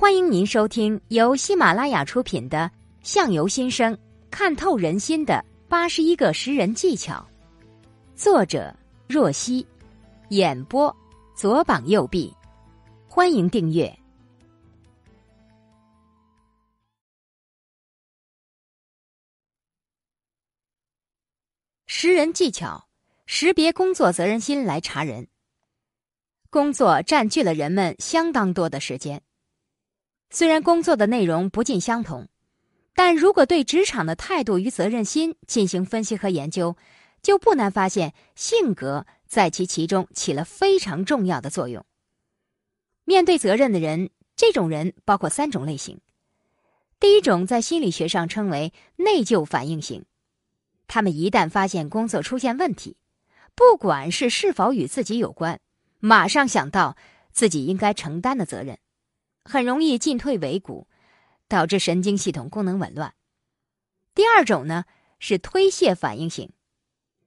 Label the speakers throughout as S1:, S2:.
S1: 欢迎您收听由喜马拉雅出品的《相由心生，看透人心的八十一个识人技巧》，作者若曦，演播左膀右臂。欢迎订阅。识人技巧：识别工作责任心来查人。工作占据了人们相当多的时间。虽然工作的内容不尽相同，但如果对职场的态度与责任心进行分析和研究，就不难发现性格在其其中起了非常重要的作用。面对责任的人，这种人包括三种类型。第一种在心理学上称为内疚反应型，他们一旦发现工作出现问题，不管是是否与自己有关，马上想到自己应该承担的责任。很容易进退维谷，导致神经系统功能紊乱。第二种呢是推卸反应型，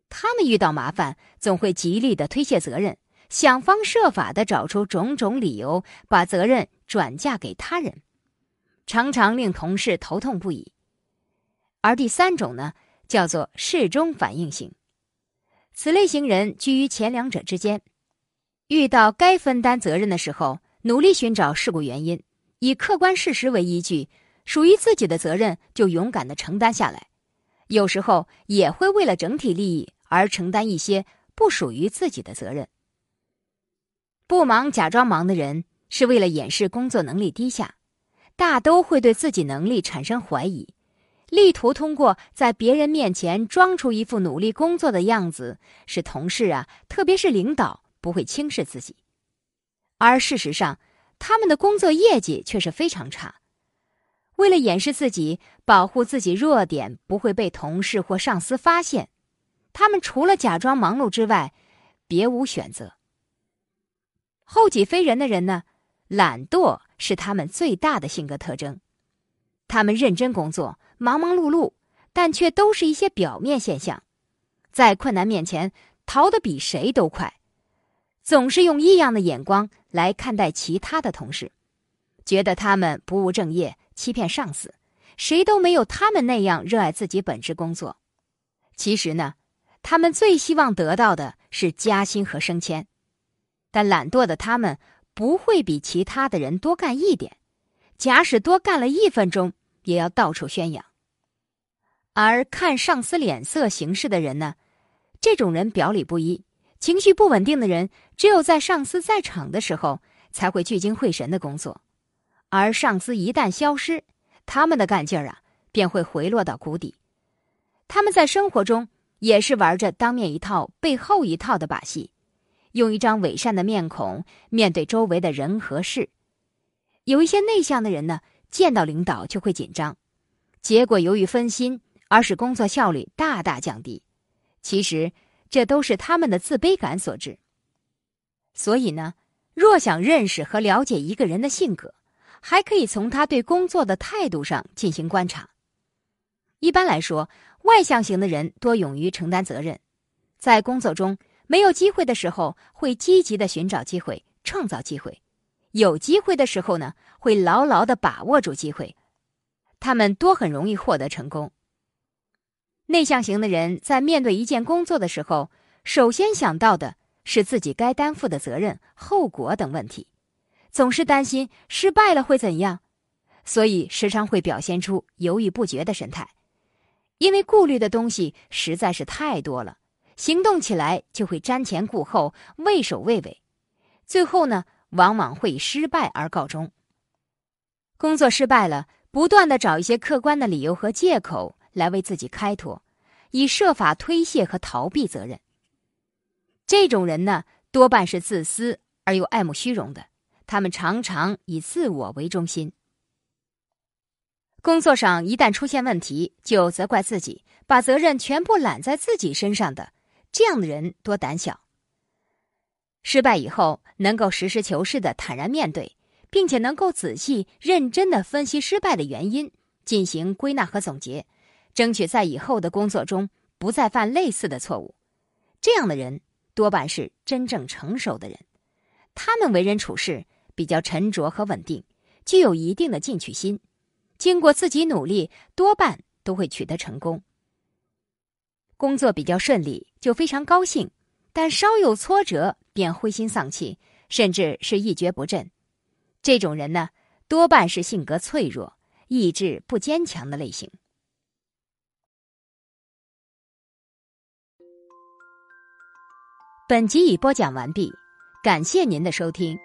S1: 他们遇到麻烦总会极力的推卸责任，想方设法的找出种种理由，把责任转嫁给他人，常常令同事头痛不已。而第三种呢叫做适中反应型，此类型人居于前两者之间，遇到该分担责任的时候。努力寻找事故原因，以客观事实为依据，属于自己的责任就勇敢的承担下来。有时候也会为了整体利益而承担一些不属于自己的责任。不忙假装忙的人是为了掩饰工作能力低下，大都会对自己能力产生怀疑，力图通过在别人面前装出一副努力工作的样子，使同事啊，特别是领导不会轻视自己。而事实上，他们的工作业绩却是非常差。为了掩饰自己、保护自己弱点不会被同事或上司发现，他们除了假装忙碌之外，别无选择。后己非人的人呢，懒惰是他们最大的性格特征。他们认真工作，忙忙碌碌，但却都是一些表面现象，在困难面前逃得比谁都快。总是用异样的眼光来看待其他的同事，觉得他们不务正业、欺骗上司，谁都没有他们那样热爱自己本职工作。其实呢，他们最希望得到的是加薪和升迁，但懒惰的他们不会比其他的人多干一点，假使多干了一分钟，也要到处宣扬。而看上司脸色行事的人呢，这种人表里不一。情绪不稳定的人，只有在上司在场的时候才会聚精会神的工作，而上司一旦消失，他们的干劲儿啊便会回落到谷底。他们在生活中也是玩着当面一套背后一套的把戏，用一张伪善的面孔面对周围的人和事。有一些内向的人呢，见到领导就会紧张，结果由于分心而使工作效率大大降低。其实。这都是他们的自卑感所致。所以呢，若想认识和了解一个人的性格，还可以从他对工作的态度上进行观察。一般来说，外向型的人多勇于承担责任，在工作中没有机会的时候，会积极的寻找机会，创造机会；有机会的时候呢，会牢牢的把握住机会。他们多很容易获得成功。内向型的人在面对一件工作的时候，首先想到的是自己该担负的责任、后果等问题，总是担心失败了会怎样，所以时常会表现出犹豫不决的神态。因为顾虑的东西实在是太多了，行动起来就会瞻前顾后、畏首畏尾，最后呢，往往会以失败而告终。工作失败了，不断的找一些客观的理由和借口。来为自己开脱，以设法推卸和逃避责任。这种人呢，多半是自私而又爱慕虚荣的。他们常常以自我为中心。工作上一旦出现问题，就责怪自己，把责任全部揽在自己身上的这样的人多胆小。失败以后，能够实事求是的坦然面对，并且能够仔细认真的分析失败的原因，进行归纳和总结。争取在以后的工作中不再犯类似的错误，这样的人多半是真正成熟的人。他们为人处事比较沉着和稳定，具有一定的进取心，经过自己努力，多半都会取得成功。工作比较顺利，就非常高兴；但稍有挫折，便灰心丧气，甚至是一蹶不振。这种人呢，多半是性格脆弱、意志不坚强的类型。本集已播讲完毕，感谢您的收听。